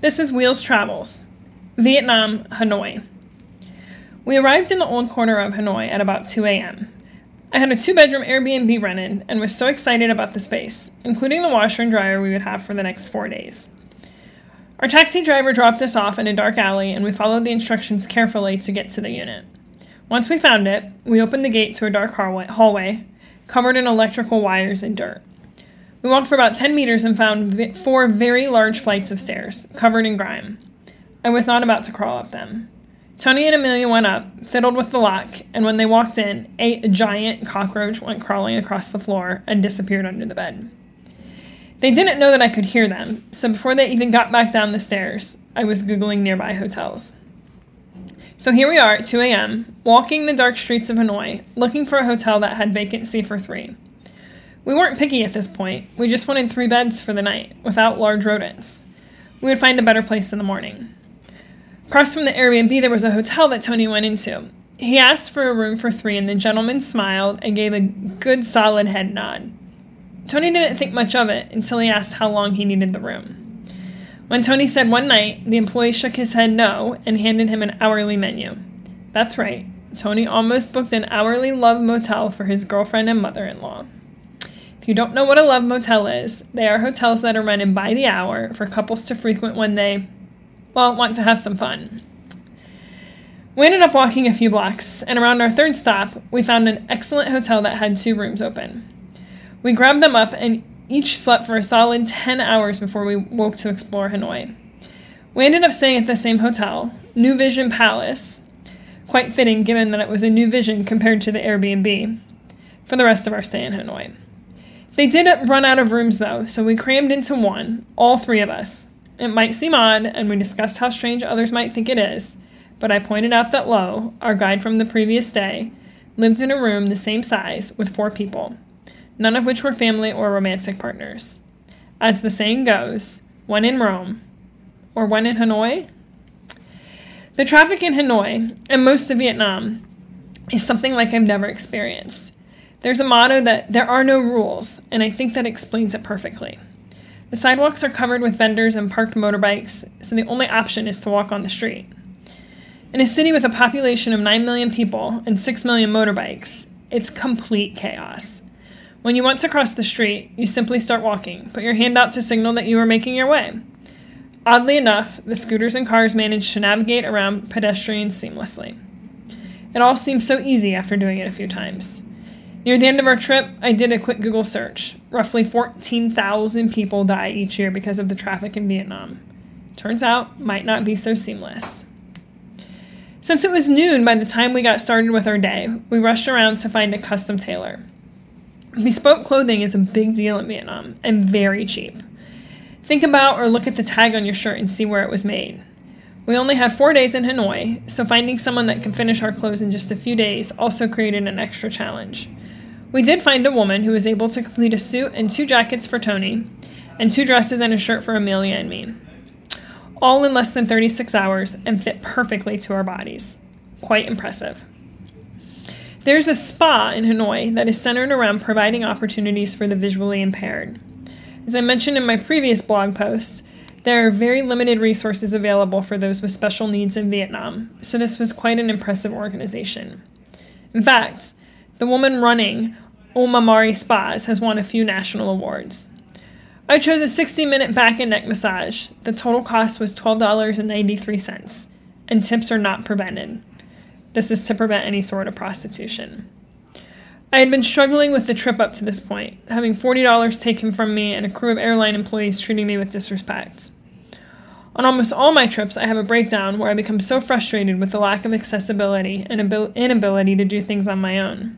This is Wheels Travels, Vietnam, Hanoi. We arrived in the old quarter of Hanoi at about 2 a.m. I had a two bedroom Airbnb rented and was so excited about the space, including the washer and dryer we would have for the next four days. Our taxi driver dropped us off in a dark alley and we followed the instructions carefully to get to the unit. Once we found it, we opened the gate to a dark hallway covered in electrical wires and dirt. We walked for about 10 meters and found four very large flights of stairs, covered in grime. I was not about to crawl up them. Tony and Amelia went up, fiddled with the lock, and when they walked in, a giant cockroach went crawling across the floor and disappeared under the bed. They didn't know that I could hear them, so before they even got back down the stairs, I was Googling nearby hotels. So here we are at 2 a.m., walking the dark streets of Hanoi, looking for a hotel that had vacancy for three. We weren't picky at this point. We just wanted three beds for the night, without large rodents. We would find a better place in the morning. Across from the Airbnb, there was a hotel that Tony went into. He asked for a room for three, and the gentleman smiled and gave a good solid head nod. Tony didn't think much of it until he asked how long he needed the room. When Tony said one night, the employee shook his head no and handed him an hourly menu. That's right, Tony almost booked an hourly love motel for his girlfriend and mother in law. You don't know what a love motel is, they are hotels that are rented by the hour for couples to frequent when they, well, want to have some fun. We ended up walking a few blocks, and around our third stop, we found an excellent hotel that had two rooms open. We grabbed them up and each slept for a solid 10 hours before we woke to explore Hanoi. We ended up staying at the same hotel, New Vision Palace, quite fitting given that it was a new vision compared to the Airbnb, for the rest of our stay in Hanoi. They did run out of rooms though, so we crammed into one, all three of us. It might seem odd, and we discussed how strange others might think it is, but I pointed out that Lo, our guide from the previous day, lived in a room the same size with four people, none of which were family or romantic partners. As the saying goes, one in Rome, or one in Hanoi? The traffic in Hanoi, and most of Vietnam, is something like I've never experienced. There's a motto that there are no rules, and I think that explains it perfectly. The sidewalks are covered with vendors and parked motorbikes, so the only option is to walk on the street. In a city with a population of 9 million people and 6 million motorbikes, it's complete chaos. When you want to cross the street, you simply start walking, put your hand out to signal that you are making your way. Oddly enough, the scooters and cars manage to navigate around pedestrians seamlessly. It all seems so easy after doing it a few times. Near the end of our trip, I did a quick Google search. Roughly 14,000 people die each year because of the traffic in Vietnam. Turns out, might not be so seamless. Since it was noon by the time we got started with our day, we rushed around to find a custom tailor. Bespoke clothing is a big deal in Vietnam and very cheap. Think about or look at the tag on your shirt and see where it was made. We only had four days in Hanoi, so finding someone that could finish our clothes in just a few days also created an extra challenge. We did find a woman who was able to complete a suit and two jackets for Tony, and two dresses and a shirt for Amelia and me. All in less than 36 hours and fit perfectly to our bodies. Quite impressive. There's a spa in Hanoi that is centered around providing opportunities for the visually impaired. As I mentioned in my previous blog post, there are very limited resources available for those with special needs in Vietnam, so this was quite an impressive organization. In fact, the woman running Omamori Spas has won a few national awards. I chose a 60 minute back and neck massage. The total cost was $12.93, and tips are not prevented. This is to prevent any sort of prostitution. I had been struggling with the trip up to this point, having $40 taken from me and a crew of airline employees treating me with disrespect. On almost all my trips, I have a breakdown where I become so frustrated with the lack of accessibility and inability to do things on my own.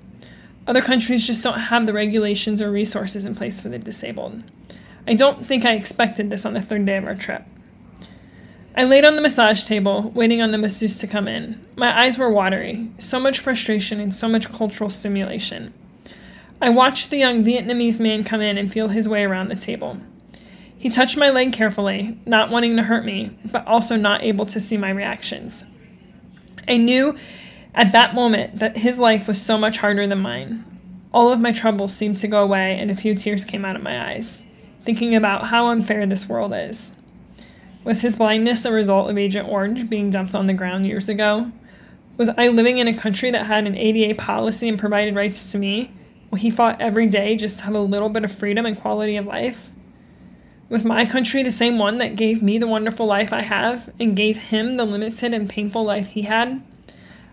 Other countries just don't have the regulations or resources in place for the disabled. I don't think I expected this on the third day of our trip. I laid on the massage table, waiting on the masseuse to come in. My eyes were watery, so much frustration and so much cultural stimulation. I watched the young Vietnamese man come in and feel his way around the table. He touched my leg carefully, not wanting to hurt me, but also not able to see my reactions. I knew at that moment that his life was so much harder than mine. All of my troubles seemed to go away, and a few tears came out of my eyes, thinking about how unfair this world is. Was his blindness a result of Agent Orange being dumped on the ground years ago? Was I living in a country that had an ADA policy and provided rights to me? Well, he fought every day just to have a little bit of freedom and quality of life? Was my country the same one that gave me the wonderful life I have and gave him the limited and painful life he had?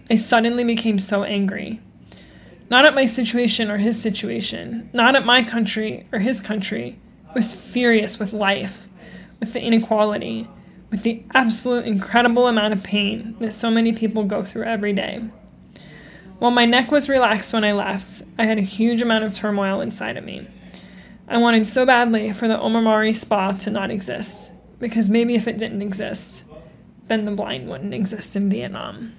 I suddenly became so angry. Not at my situation or his situation, not at my country or his country. I was furious with life, with the inequality, with the absolute incredible amount of pain that so many people go through every day. While my neck was relaxed when I left, I had a huge amount of turmoil inside of me. I wanted so badly for the Omamori Spa to not exist, because maybe if it didn't exist, then the blind wouldn't exist in Vietnam.